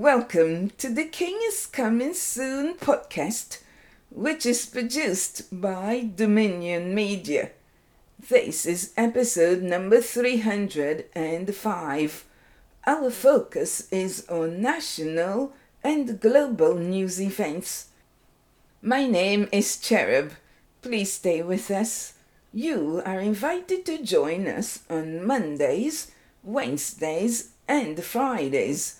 Welcome to the King is Coming Soon podcast, which is produced by Dominion Media. This is episode number 305. Our focus is on national and global news events. My name is Cherub. Please stay with us. You are invited to join us on Mondays, Wednesdays, and Fridays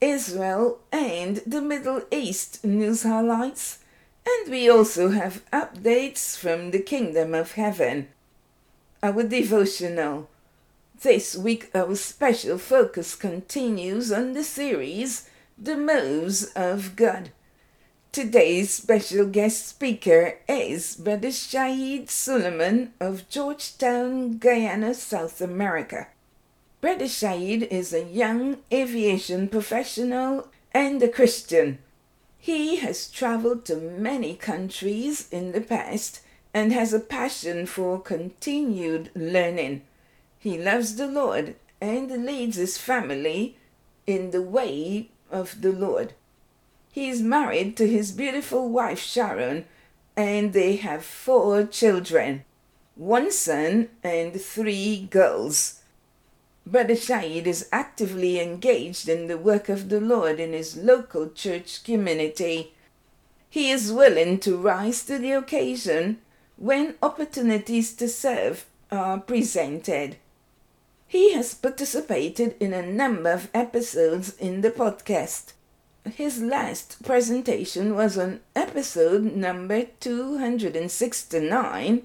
Israel and the Middle East news highlights, and we also have updates from the Kingdom of Heaven. Our devotional. This week, our special focus continues on the series The Moves of God. Today's special guest speaker is Brother Saheed Sulaman of Georgetown, Guyana, South America. Brother Saheed is a young aviation professional and a Christian. He has traveled to many countries in the past and has a passion for continued learning. He loves the Lord and leads his family in the way of the Lord. He is married to his beautiful wife Sharon, and they have four children one son and three girls. Brother Saheed is actively engaged in the work of the Lord in his local church community. He is willing to rise to the occasion when opportunities to serve are presented. He has participated in a number of episodes in the podcast. His last presentation was on episode number 269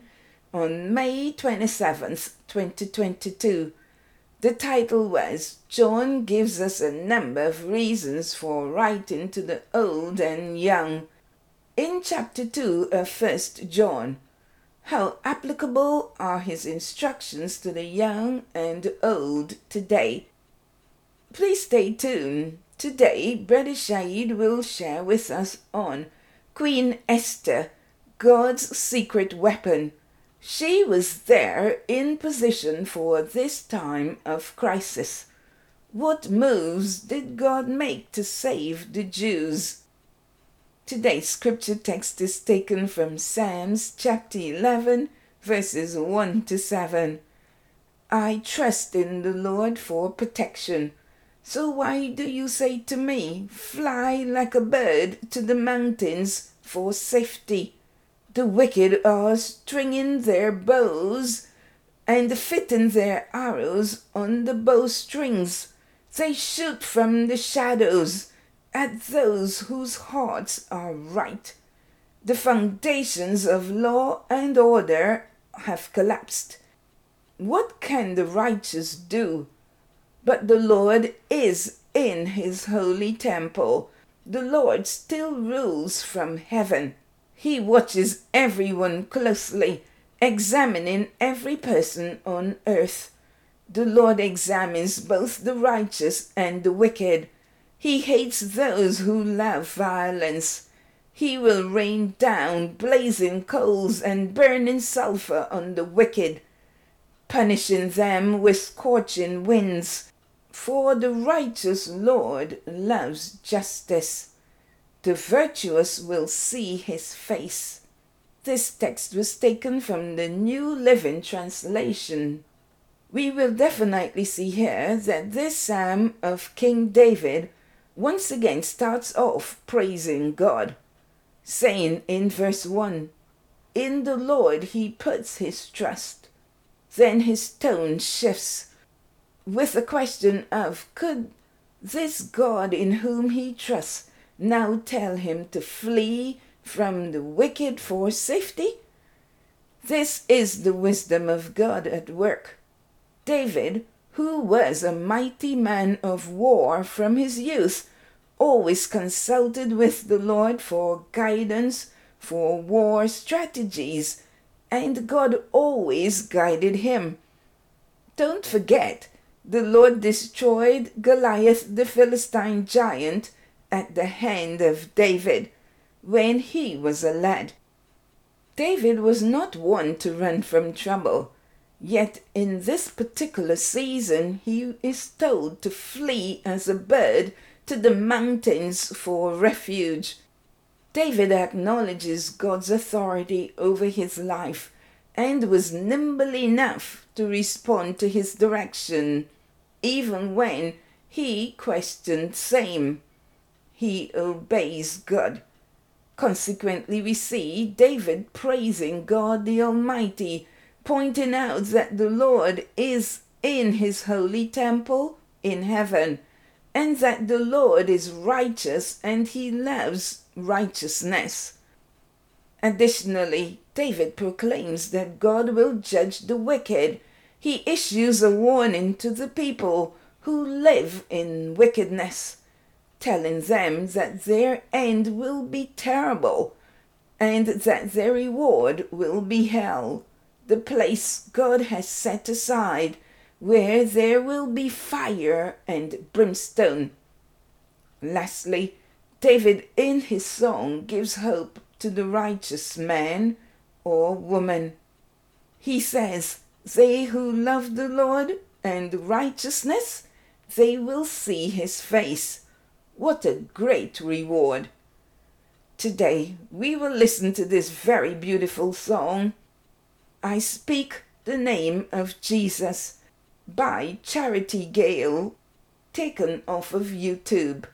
on May 27th, 2022. The title was John Gives Us a Number of Reasons for Writing to the Old and Young. In chapter 2 of 1st John, how applicable are his instructions to the young and old today? Please stay tuned Today, Brother Saheed will share with us on Queen Esther, God's secret weapon. She was there in position for this time of crisis. What moves did God make to save the Jews? Today's scripture text is taken from Psalms chapter 11, verses 1 to 7. I trust in the Lord for protection. So why do you say to me, Fly like a bird to the mountains for safety? The wicked are stringing their bows and fitting their arrows on the bowstrings. They shoot from the shadows at those whose hearts are right. The foundations of law and order have collapsed. What can the righteous do? But the Lord is in his holy temple. The Lord still rules from heaven. He watches everyone closely, examining every person on earth. The Lord examines both the righteous and the wicked. He hates those who love violence. He will rain down blazing coals and burning sulphur on the wicked, punishing them with scorching winds. For the righteous Lord loves justice. The virtuous will see his face. This text was taken from the New Living Translation. We will definitely see here that this psalm of King David once again starts off praising God, saying in verse 1 In the Lord he puts his trust. Then his tone shifts with the question of could this God in whom he trusts now tell him to flee from the wicked for safety? This is the wisdom of God at work. David, who was a mighty man of war from his youth, always consulted with the Lord for guidance, for war strategies, and God always guided him. Don't forget, the Lord destroyed Goliath the Philistine giant at the hand of David when he was a lad. David was not one to run from trouble, yet in this particular season he is told to flee as a bird to the mountains for refuge. David acknowledges God's authority over his life and was nimble enough to respond to his direction, even when he questioned same. He obeys God. Consequently, we see David praising God the Almighty, pointing out that the Lord is in his holy temple in heaven, and that the Lord is righteous and he loves righteousness. Additionally, David proclaims that God will judge the wicked. He issues a warning to the people who live in wickedness telling them that their end will be terrible and that their reward will be hell, the place God has set aside where there will be fire and brimstone. Lastly, David in his song gives hope to the righteous man or woman. He says, They who love the Lord and righteousness, they will see his face. What a great reward! Today we will listen to this very beautiful song, I Speak the Name of Jesus by Charity Gayle, taken off of YouTube.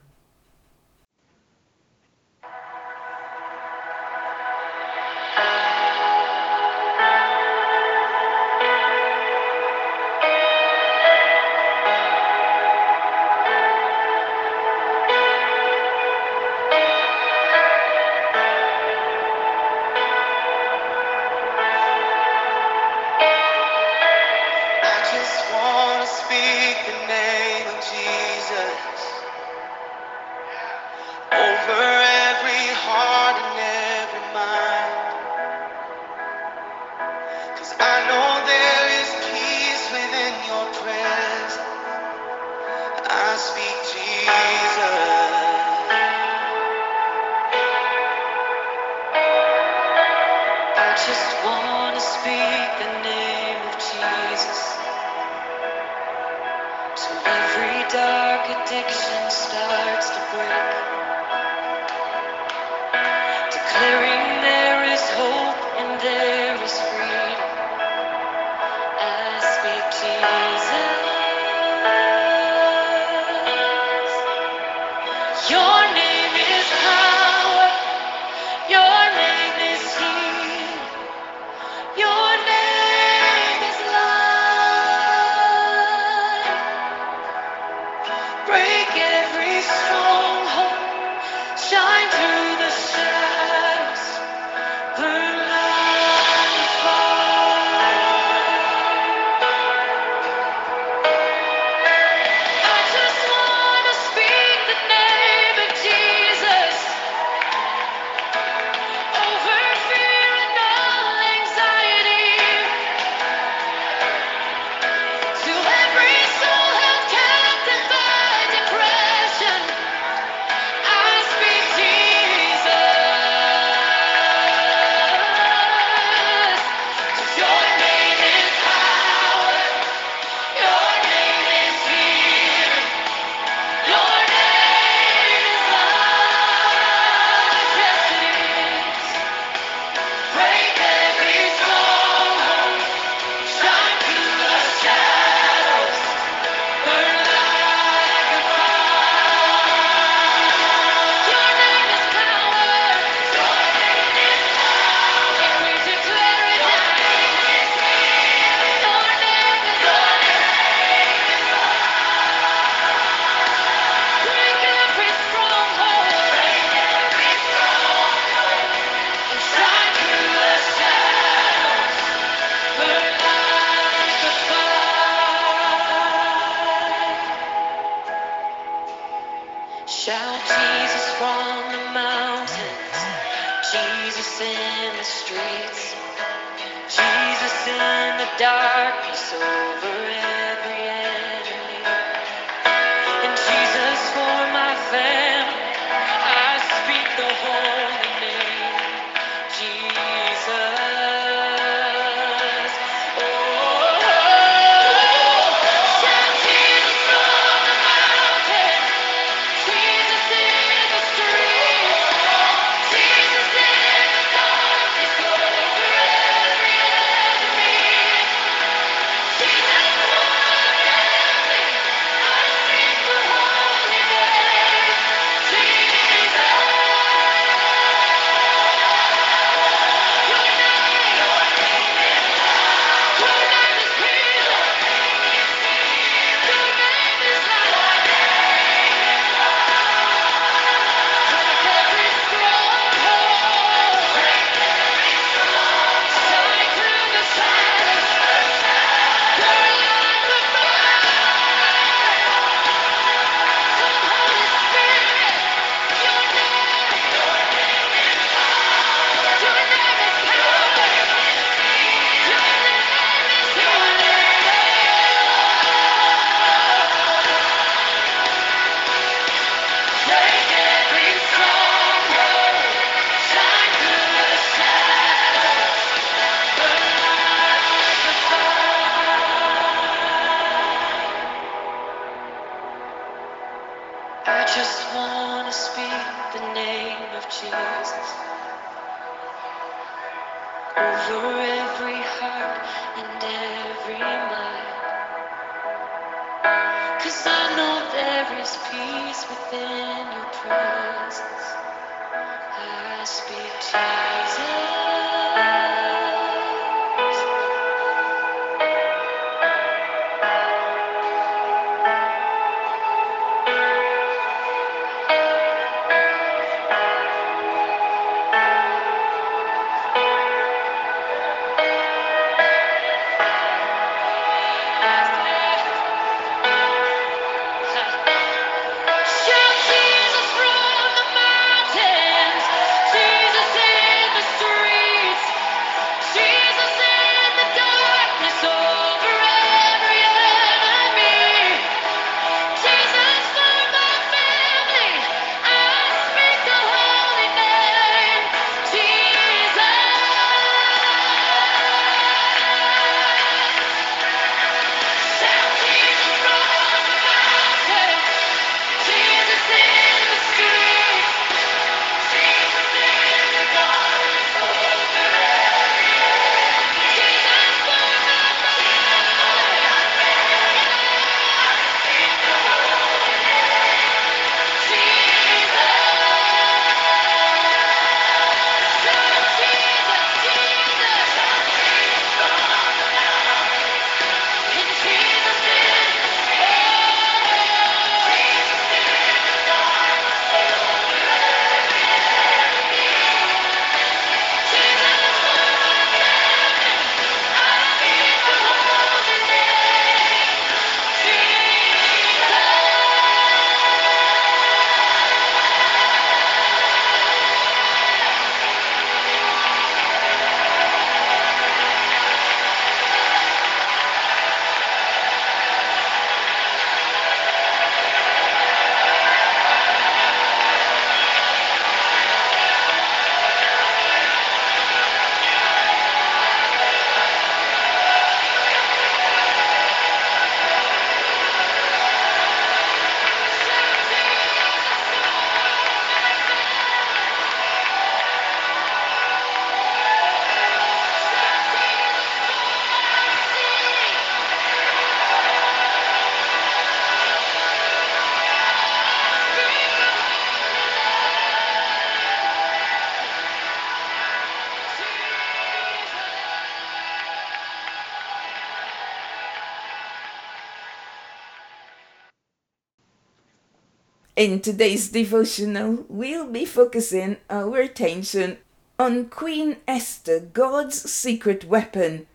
In today's devotional, we'll be focusing our attention on Queen Esther, God's secret weapon.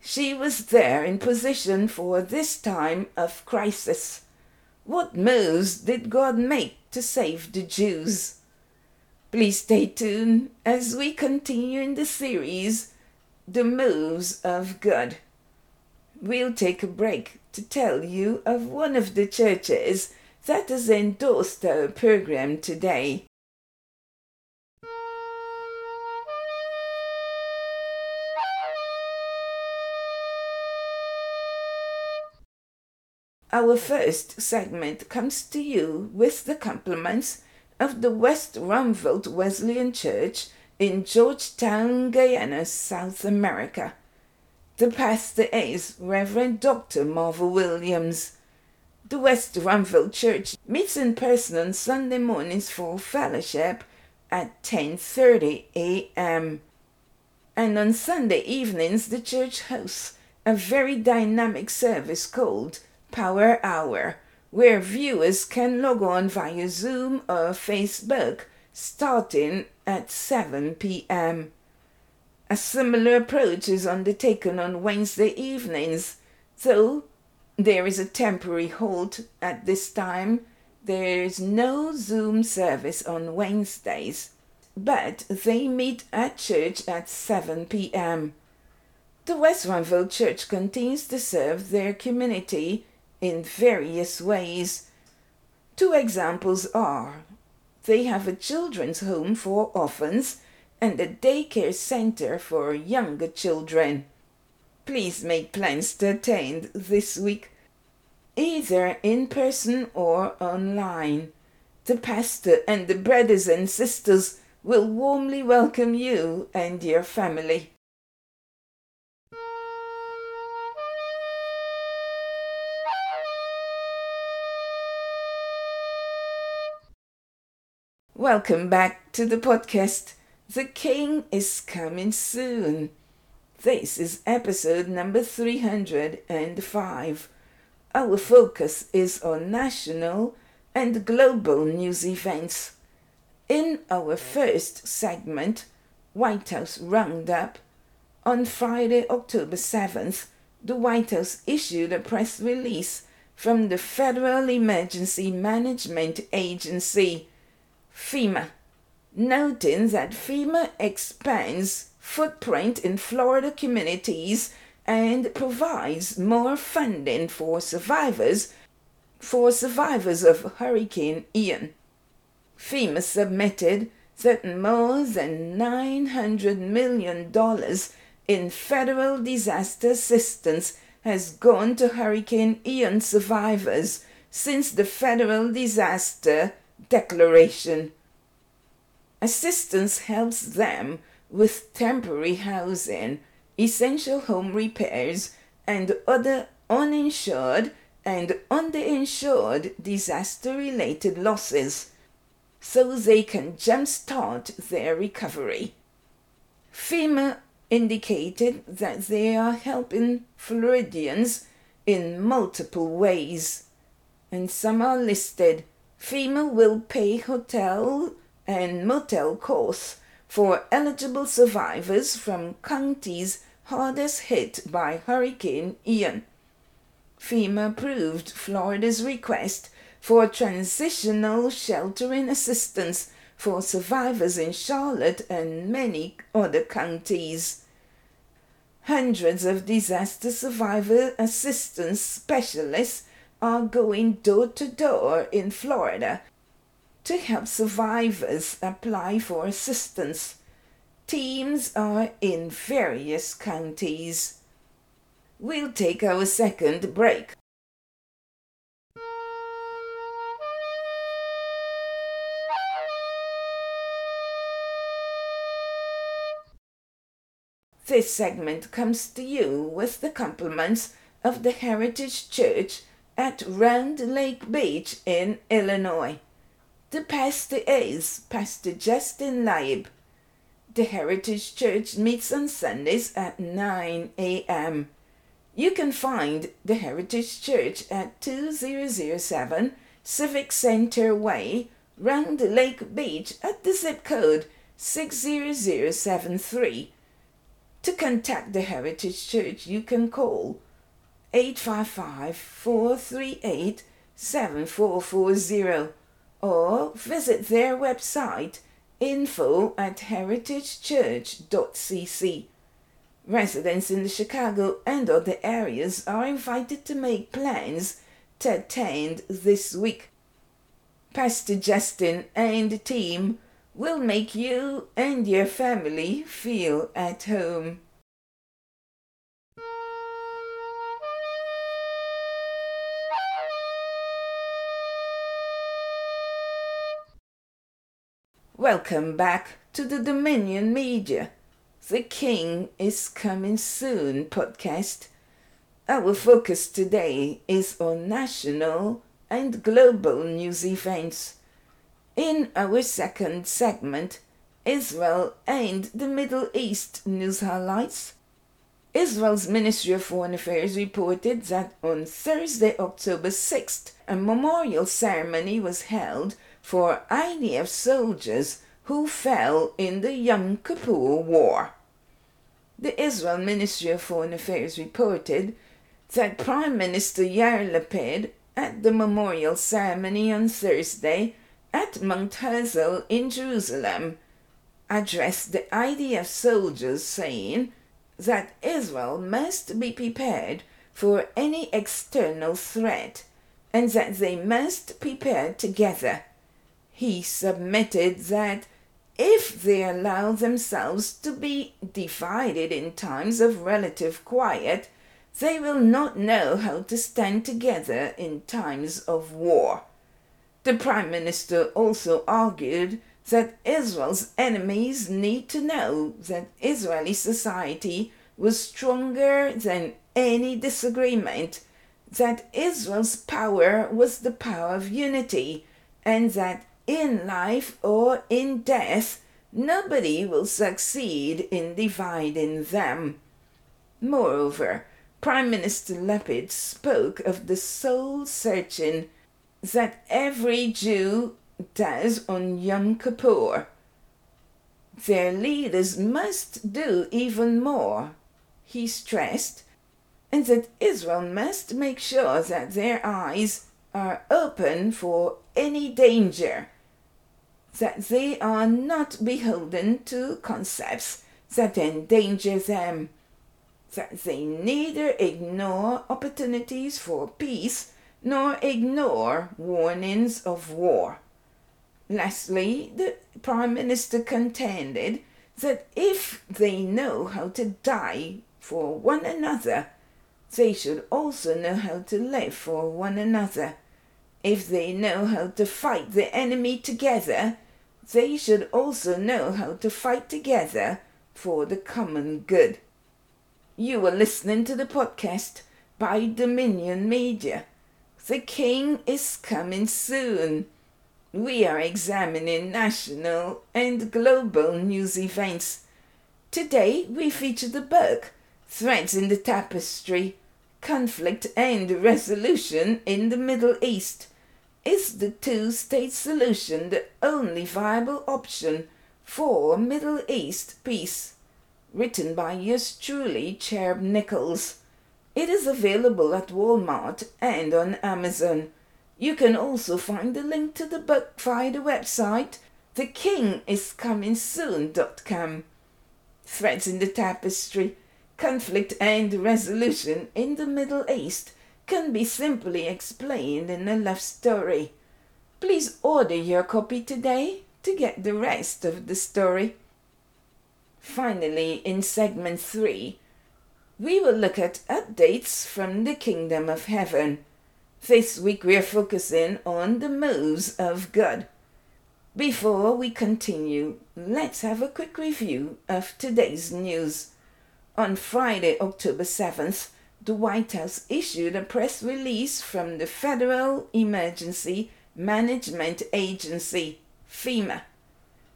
She was there in position for this time of crisis. What moves did God make to save the Jews? Please stay tuned as we continue in the series, The Moves of God. We'll take a break to tell you of one of the churches that has endorsed our program today. Our first segment comes to you with the compliments of the West Ruimveldt Wesleyan Church in Georgetown, Guyana, South America. The pastor is Reverend Dr. Marvel Williams. The West Ruimveldt Church meets in person on Sunday mornings for fellowship at 10:30 a.m. And on Sunday evenings the church hosts a very dynamic service called Power Hour where viewers can log on via Zoom or Facebook starting at 7 p.m. A similar approach is undertaken on Wednesday evenings, though there is a temporary halt at this time. There is no Zoom service on Wednesdays, but they meet at church at 7 p.m. The West Ruimveldt Church continues to serve their community in various ways. Two examples are they have a children's home for orphans and a daycare center for younger children. Please make plans to attend this week, either in person or online. The pastor and the brothers and sisters will warmly welcome you and your family. Welcome back to the podcast. The King is coming soon. This is episode number 305. Our focus is on national and global news events. In our first segment, White House Roundup, on Friday, October 7th, the White House issued a press release from the Federal Emergency Management Agency FEMA, noting that FEMA expands footprint in Florida communities and provides more funding for survivors for survivors of Hurricane Ian. FEMA submitted that more than $900 million in federal disaster assistance has gone to Hurricane Ian survivors since the federal disaster declaration. Assistance helps them with temporary housing, essential home repairs, and other uninsured and underinsured disaster related losses so they can jumpstart their recovery. FEMA indicated that they are helping Floridians in multiple ways, and some are listed FEMA will pay hotel and motel costs for eligible survivors from counties hardest hit by Hurricane Ian. FEMA approved Florida's request for transitional sheltering assistance for survivors in Charlotte and many other counties. Hundreds of disaster survivor assistance specialists are going door to door in Florida to help survivors apply for assistance. Teams are in various counties. We'll take our second break. This segment comes to you with the compliments of the Heritage Church at Round Lake Beach in Illinois. The pastor is Pastor Justin Leib. The Heritage Church meets on Sundays at 9 a.m. You can find the Heritage Church at 2007 Civic Center Way, Round Lake Beach at the zip code 60073. To contact the Heritage Church, you can call 855 438 7440 or visit their website info at heritagechurch.cc. Residents in the Chicago and other areas are invited to make plans to attend this week. Pastor Justin and the team will make you and your family feel at home. Welcome back to the Dominion Media. The King is Coming Soon podcast. Our focus today is on national and global news events. In our second segment, Israel and the Middle East news highlights. Israel's Ministry of Foreign Affairs reported that on Thursday, October 6th, a memorial ceremony was held for IDF soldiers who fell in the Yom Kippur War. The Israel Ministry of Foreign Affairs reported that Prime Minister Yair Lapid at the memorial ceremony on Thursday at Mount Herzl in Jerusalem addressed the IDF soldiers saying that Israel must be prepared for any external threat and that they must prepare together he submitted that if they allow themselves to be divided in times of relative quiet, they will not know how to stand together in times of war. The Prime Minister also argued that Israel's enemies need to know that Israeli society was stronger than any disagreement, that Israel's power was the power of unity, and that in life or in death, nobody will succeed in dividing them. Moreover, Prime Minister Lapid spoke of the soul searching that every Jew does on Yom Kippur. Their leaders must do even more, he stressed, and that Israel must make sure that their eyes are open for any danger that they are not beholden to concepts that endanger them, that they neither ignore opportunities for peace nor ignore warnings of war. Lastly, the Prime Minister contended that if they know how to die for one another, they should also know how to live for one another. If they know how to fight the enemy together, they should also know how to fight together for the common good. You are listening to the podcast by Dominion Media. The King is coming soon. We are examining national and global news events. Today we feature the book Threads in the Tapestry Conflict and Resolution in the Middle East is the two state solution the only viable option for Middle East peace? Written by yours truly, Cherub Nichols. It is available at Walmart and on Amazon. You can also find the link to the book via the website thekingiscomingsoon.com. Threads in the Tapestry Conflict and Resolution in the Middle East can be simply explained in a love story. Please order your copy today to get the rest of the story. Finally, in segment 3, we will look at updates from the Kingdom of Heaven. This week we are focusing on the moves of God. Before we continue, let's have a quick review of today's news. On Friday, October 7th, the White House issued a press release from the Federal Emergency Management Agency, FEMA,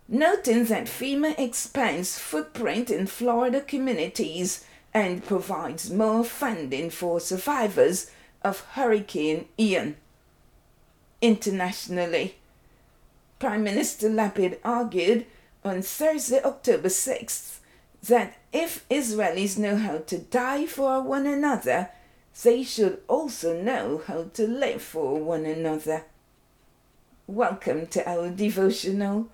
noting that FEMA expands footprint in Florida communities and provides more funding for survivors of Hurricane Ian. Internationally, Prime Minister Lapid argued on Thursday, October 6th, that if Israelis know how to die for one another, they should also know how to live for one another. Welcome to our devotional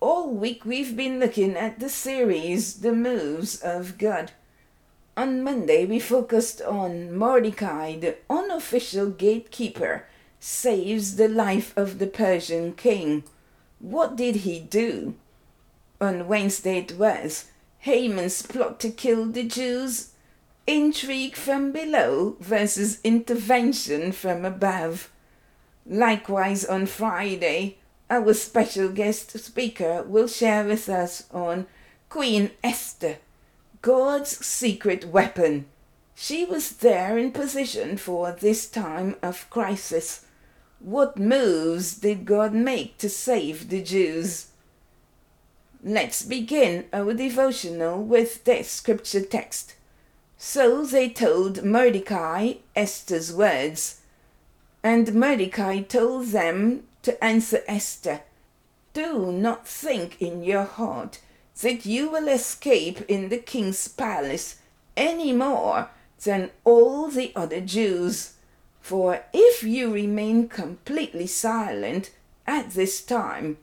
all week we've been looking at the series The Moves of God. On Monday, we focused on Mordecai, the unofficial gatekeeper, saves the life of the Persian king. What did he do? On Wednesday, it was Haman's plot to kill the Jews, intrigue from below versus intervention from above. Likewise, on Friday, our special guest speaker will share with us on Queen Esther, God's secret weapon. She was there in position for this time of crisis. What moves did God make to save the Jews? Let's begin our devotional with this scripture text. So they told Mordecai Esther's words, and Mordecai told them to answer Esther, Do not think in your heart that you will escape in the king's palace any more than all the other Jews. For if you remain completely silent at this time,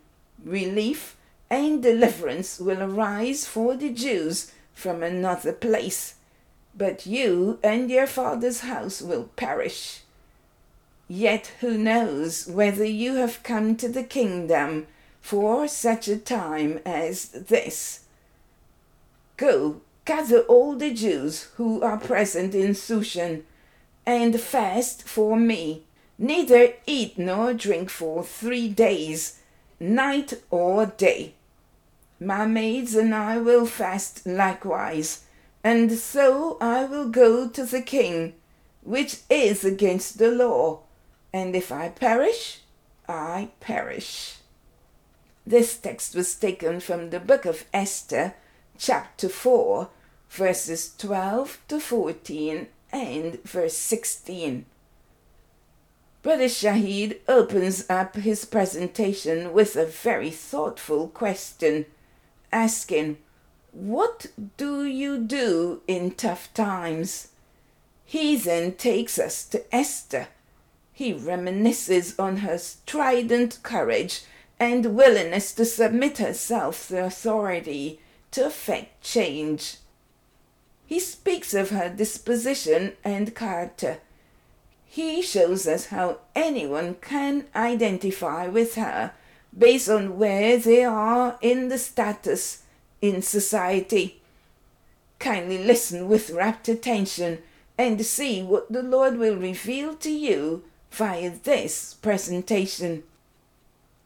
relief and deliverance will arise for the Jews from another place, but you and your father's house will perish. Yet who knows whether you have come to the kingdom for such a time as this? Go, gather all the Jews who are present in Sushan, and fast for me. Neither eat nor drink for three days, night or day. My maids and I will fast likewise, and so I will go to the king, which is against the law and if I perish, I perish. This text was taken from the book of Esther, chapter 4, verses 12 to 14 and verse 16. Brother Saheed opens up his presentation with a very thoughtful question, asking, What do you do in tough times? He then takes us to Esther he reminisces on her strident courage and willingness to submit herself to authority to effect change. He speaks of her disposition and character. He shows us how anyone can identify with her based on where they are in the status in society. Kindly listen with rapt attention and see what the Lord will reveal to you via this presentation.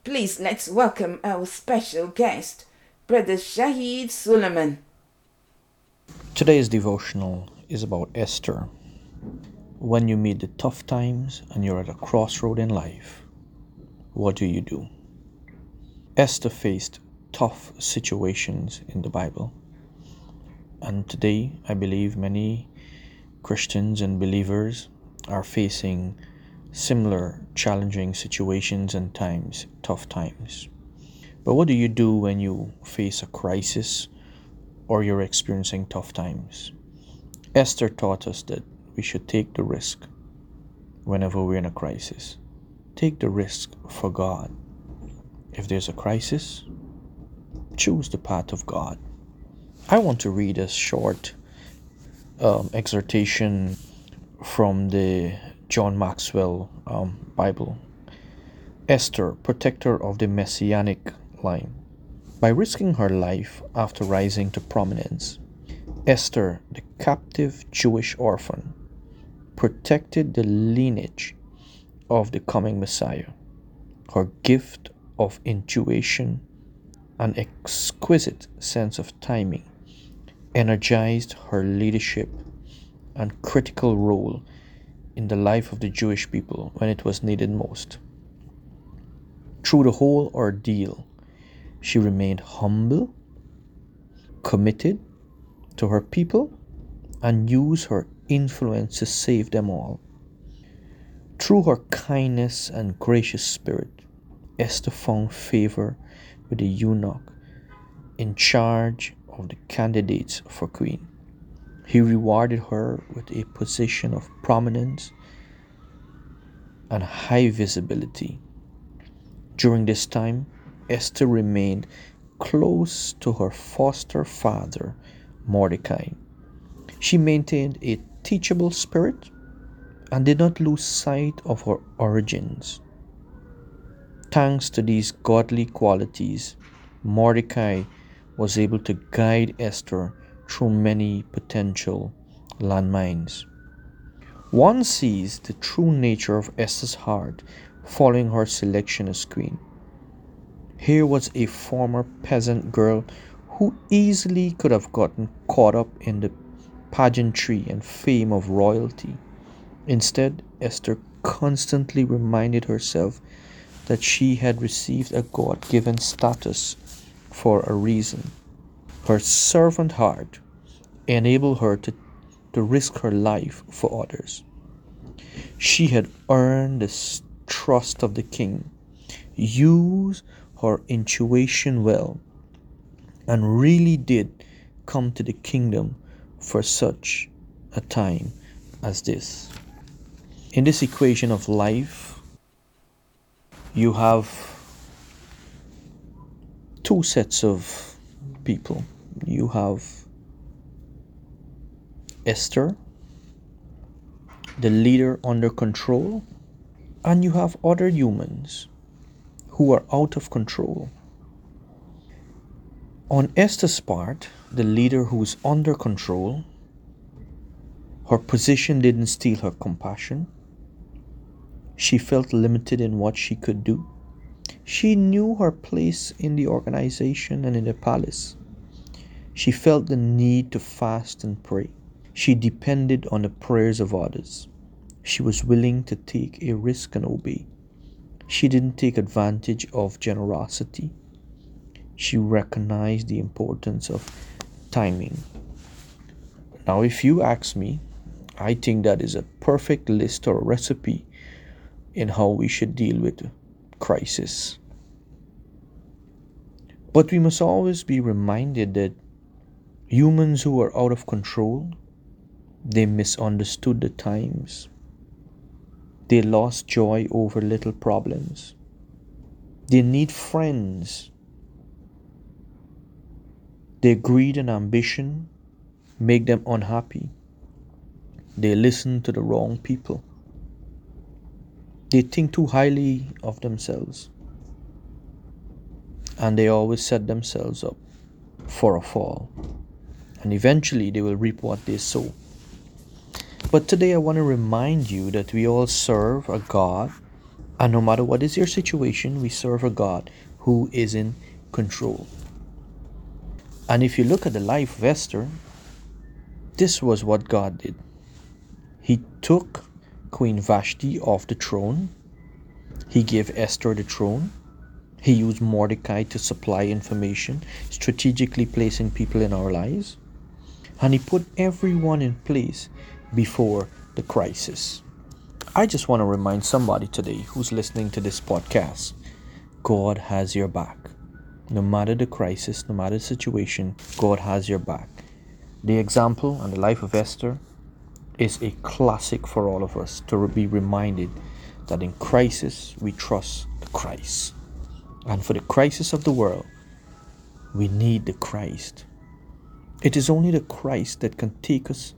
Please let's welcome our special guest, Brother Saheed Sulaman. Today's devotional is about Esther. When you meet the tough times and you're at a crossroad in life, what do you do? Esther faced tough situations in the Bible. And today, I believe many Christians and believers are facing similar challenging situations and times, tough times. But what do you do when you face a crisis or you're experiencing tough times? Esther taught us that we should take the risk whenever we're in a crisis. Take the risk for God. If there's a crisis, choose the path of God. I want to read a short um, exhortation from the John Maxwell um, Bible. Esther, protector of the messianic line. By risking her life after rising to prominence, Esther, the captive Jewish orphan, protected the lineage of the coming Messiah. Her gift of intuition and exquisite sense of timing energized her leadership and critical role in the life of the Jewish people when it was needed most. Through the whole ordeal, she remained humble, committed to her people, and used her influence to save them all. Through her kindness and gracious spirit, Esther found favor with the eunuch in charge of the candidates for queen. He rewarded her with a position of prominence and high visibility. During this time, Esther remained close to her foster father, Mordecai. She maintained a teachable spirit and did not lose sight of her origins. Thanks to these godly qualities, Mordecai was able to guide Esther through many potential landmines. One sees the true nature of Esther's heart following her selection as queen. Here was a former peasant girl who easily could have gotten caught up in the pageantry and fame of royalty. Instead, Esther constantly reminded herself that she had received a God given status for a reason. Her servant heart enabled her to to risk her life for others. She had earned the trust of the king, used her intuition well, and really did come to the kingdom for such a time as this. In this equation of life, you have two sets of people. You have Esther, the leader under control, and you have other humans who are out of control. On Esther's part, the leader who is under control, her position didn't steal her compassion. She felt limited in what she could do. She knew her place in the organization and in the palace. She felt the need to fast and pray. She depended on the prayers of others. She was willing to take a risk and obey. She didn't take advantage of generosity. She recognized the importance of timing. Now, if you ask me, I think that is a perfect list or recipe in how we should deal with crisis. But we must always be reminded that humans who are out of control they misunderstood the times. They lost joy over little problems. They need friends. Their greed and ambition make them unhappy. They listen to the wrong people. They think too highly of themselves. And they always set themselves up for a fall. And eventually they will reap what they sow. But today I want to remind you that we all serve a God, and no matter what is your situation, we serve a God who is in control. And if you look at the life of Esther, this was what God did. He took Queen Vashti off the throne. He gave Esther the throne. He used Mordecai to supply information, strategically placing people in our lives. And he put everyone in place before the crisis. I just want to remind somebody today who's listening to this podcast God has your back. No matter the crisis, no matter the situation, God has your back. The example and the life of Esther is a classic for all of us to be reminded that in crisis we trust the Christ. And for the crisis of the world, we need the Christ. It is only the Christ that can take us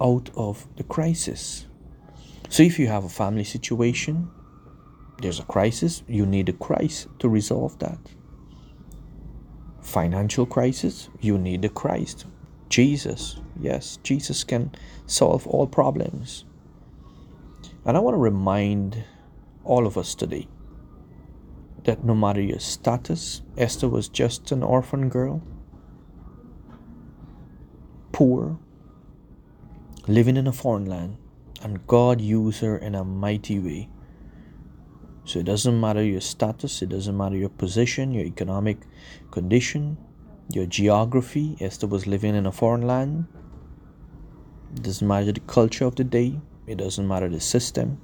out of the crisis. So if you have a family situation, there's a crisis, you need a Christ to resolve that. Financial crisis, you need a Christ. Jesus, yes, Jesus can solve all problems. And I want to remind all of us today that no matter your status, Esther was just an orphan girl, poor, living in a foreign land, and God used her in a mighty way. So it doesn't matter your status, it doesn't matter your position, your economic condition, your geography. Esther was living in a foreign land. It doesn't matter the culture of the day, it doesn't matter the system,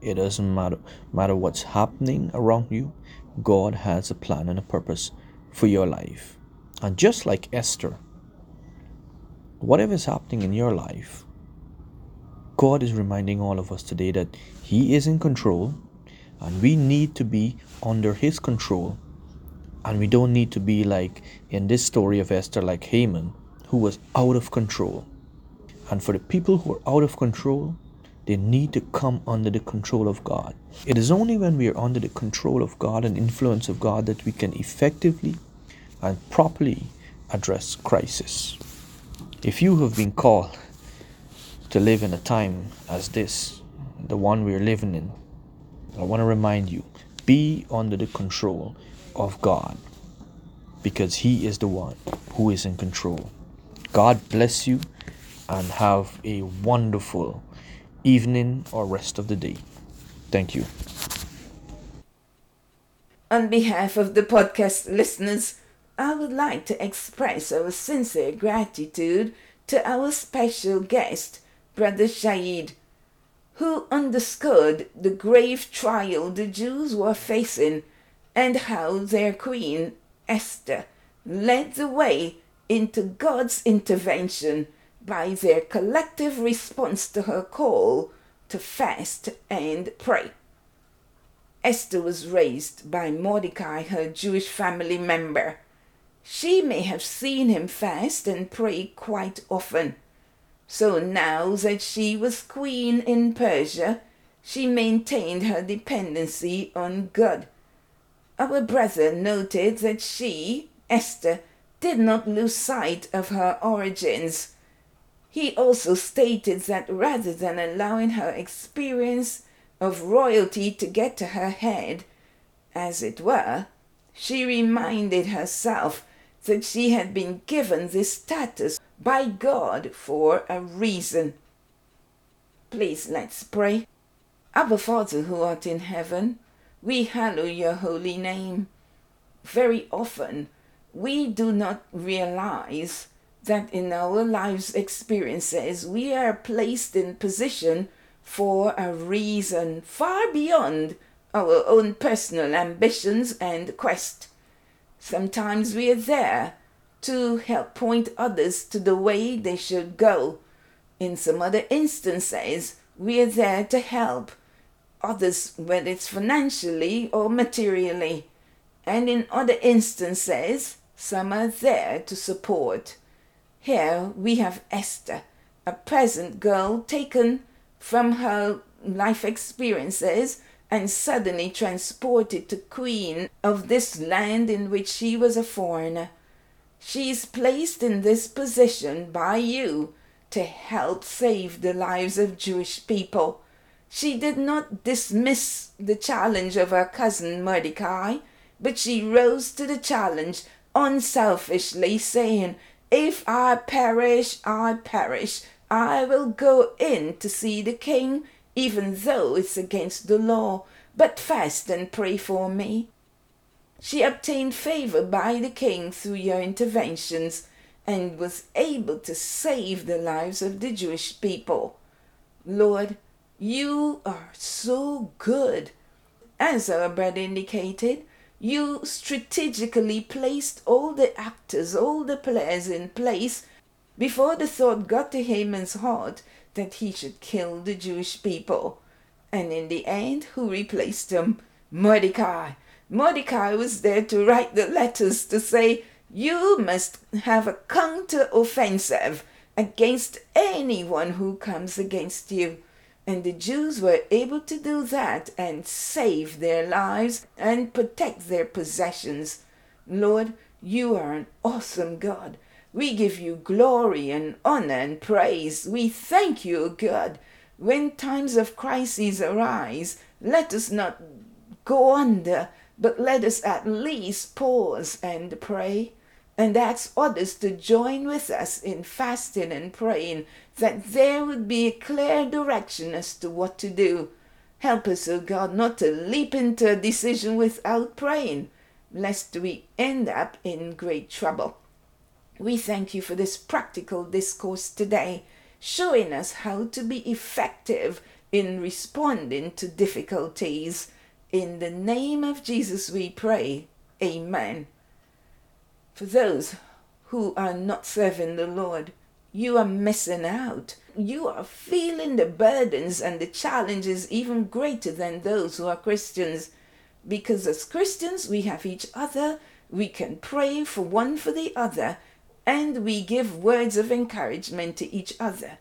it doesn't matter, matter what's happening around you. God has a plan and a purpose for your life. And just like Esther, whatever is happening in your life, God is reminding all of us today that He is in control and we need to be under His control And we don't need to be like in this story of Esther, like Haman, who was out of control. And for the people who are out of control, they need to come under the control of God. It is only when we are under the control of God and influence of God that we can effectively and properly address crisis. If you have been called to live in a time as this, the one we're living in, I want to remind you be under the control of God because He is the one who is in control. God bless you and have a wonderful evening or rest of the day. Thank you. On behalf of the podcast listeners, I would like to express our sincere gratitude to our special guest, Brother Saheed, who understood the grave trial the Jews were facing and how their queen, Esther, led the way into God's intervention by their collective response to her call to fast and pray. Esther was raised by Mordecai, her Jewish family member. She may have seen him fast and pray quite often. So now that she was queen in Persia, she maintained her dependency on God. Our brother noted that she, Esther, did not lose sight of her origins he also stated that rather than allowing her experience of royalty to get to her head, as it were, she reminded herself that she had been given this status by God for a reason. Please let's pray. Abba Father who art in heaven, we hallow your holy name. Very often we do not realize that in our lives experiences we are placed in position for a reason far beyond our own personal ambitions and quest. Sometimes we are there to help point others to the way they should go. In some other instances, we are there to help others, whether it's financially or materially. And in other instances, some are there to support. Here we have Esther, a peasant girl taken from her life experiences and suddenly transported to queen of this land in which she was a foreigner. She is placed in this position by you to help save the lives of Jewish people. She did not dismiss the challenge of her cousin Mordecai, but she rose to the challenge unselfishly, saying, if I perish, I perish. I will go in to see the king, even though it's against the law, but fast and pray for me. She obtained favor by the king through your interventions and was able to save the lives of the Jewish people. Lord, you are so good. As our brother indicated, you strategically placed all the actors, all the players in place before the thought got to Haman's heart that he should kill the Jewish people. And in the end, who replaced him? Mordecai. Mordecai was there to write the letters to say, You must have a counter offensive against anyone who comes against you. And the Jews were able to do that and save their lives and protect their possessions. Lord, you are an awesome God. We give you glory and honor and praise. We thank you, God. When times of crises arise, let us not go under, but let us at least pause and pray and ask others to join with us in fasting and praying that there would be a clear direction as to what to do. Help us, O oh God, not to leap into a decision without praying, lest we end up in great trouble. We thank you for this practical discourse today, showing us how to be effective in responding to difficulties. In the name of Jesus we pray. Amen. For those who are not serving the Lord, you are missing out. You are feeling the burdens and the challenges even greater than those who are Christians. Because as Christians, we have each other we can pray for one for the other, and we give words of encouragement to each other.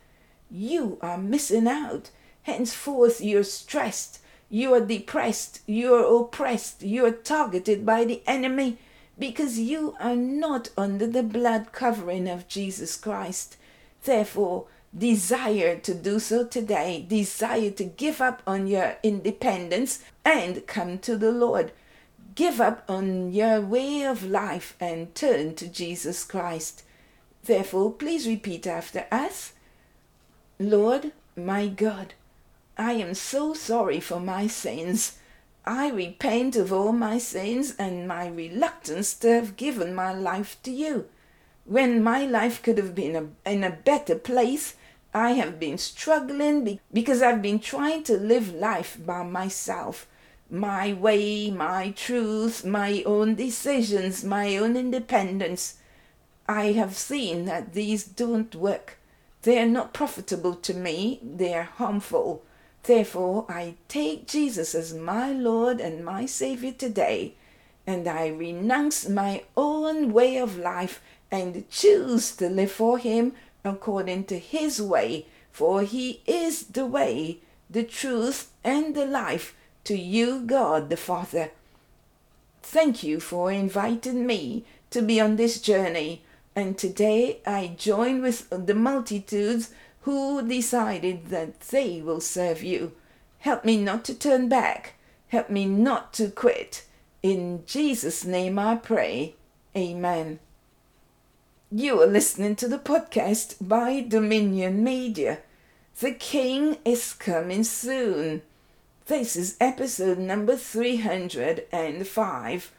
You are missing out. Henceforth, you're stressed, you are depressed, you are oppressed, you are targeted by the enemy because you are not under the blood covering of Jesus Christ. Therefore, desire to do so today, desire to give up on your independence and come to the Lord. Give up on your way of life and turn to Jesus Christ. Therefore, please repeat after us Lord, my God, I am so sorry for my sins. I repent of all my sins and my reluctance to have given my life to you. When my life could have been a, in a better place, I have been struggling be- because I've been trying to live life by myself. My way, my truth, my own decisions, my own independence. I have seen that these don't work. They are not profitable to me, they are harmful. Therefore, I take Jesus as my Lord and my Savior today, and I renounce my own way of life and choose to live for Him according to His way, for He is the way, the truth, and the life to you, God the Father. Thank you for inviting me to be on this journey, and today I join with the multitudes who decided that they will serve you. Help me not to turn back. Help me not to quit. In Jesus' name I pray. Amen. You are listening to the podcast by Dominion Media. The King is coming soon. This is episode number 305.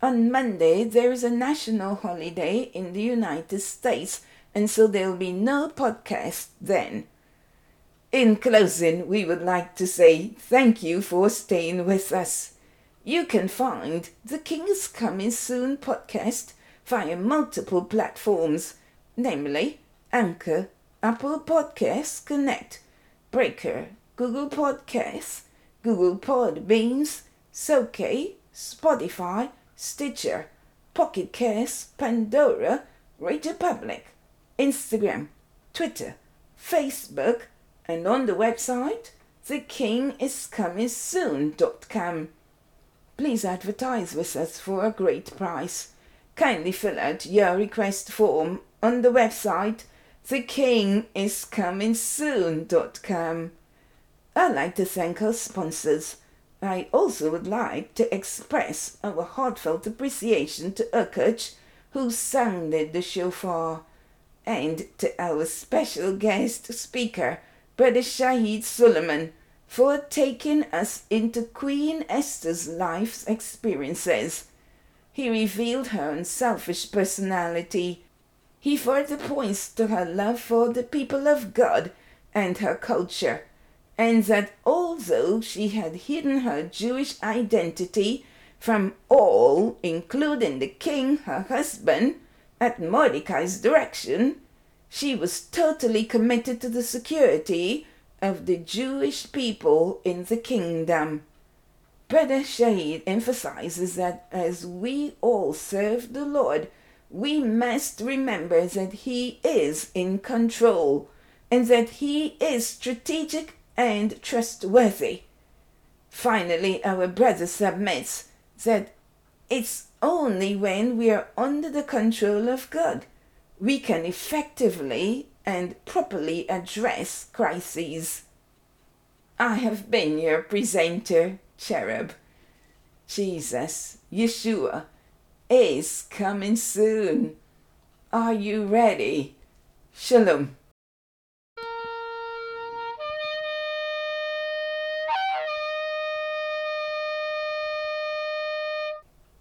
On Monday, there is a national holiday in the United States and so there'll be no podcast then. In closing, we would like to say thank you for staying with us. You can find the King is Coming Soon podcast via multiple platforms, namely Anchor, Apple Podcasts Connect, Breaker, Google Podcasts, Google Podbeans, Soke, Spotify, Stitcher, Pocket Casts, Pandora, Radio Public. Instagram, Twitter, Facebook, and on the website thekingiscomingsoon.com. Please advertise with us for a great price. Kindly fill out your request form on the website thekingiscomingsoon.com. I'd like to thank our sponsors. I also would like to express our heartfelt appreciation to Urkuch, who sounded the shofar and to our special guest speaker, Brother Saheed Sulaman, for taking us into Queen Esther's life's experiences. He revealed her unselfish personality. He further points to her love for the people of God and her culture, and that although she had hidden her Jewish identity from all, including the king, her husband, at Mordecai's direction, she was totally committed to the security of the Jewish people in the kingdom. Brother Saheed emphasizes that as we all serve the Lord, we must remember that He is in control and that He is strategic and trustworthy. Finally, our brother submits that it's only when we are under the control of God we can effectively and properly address crises. I have been your presenter, Cherub. Jesus, Yeshua, is coming soon. Are you ready? Shalom.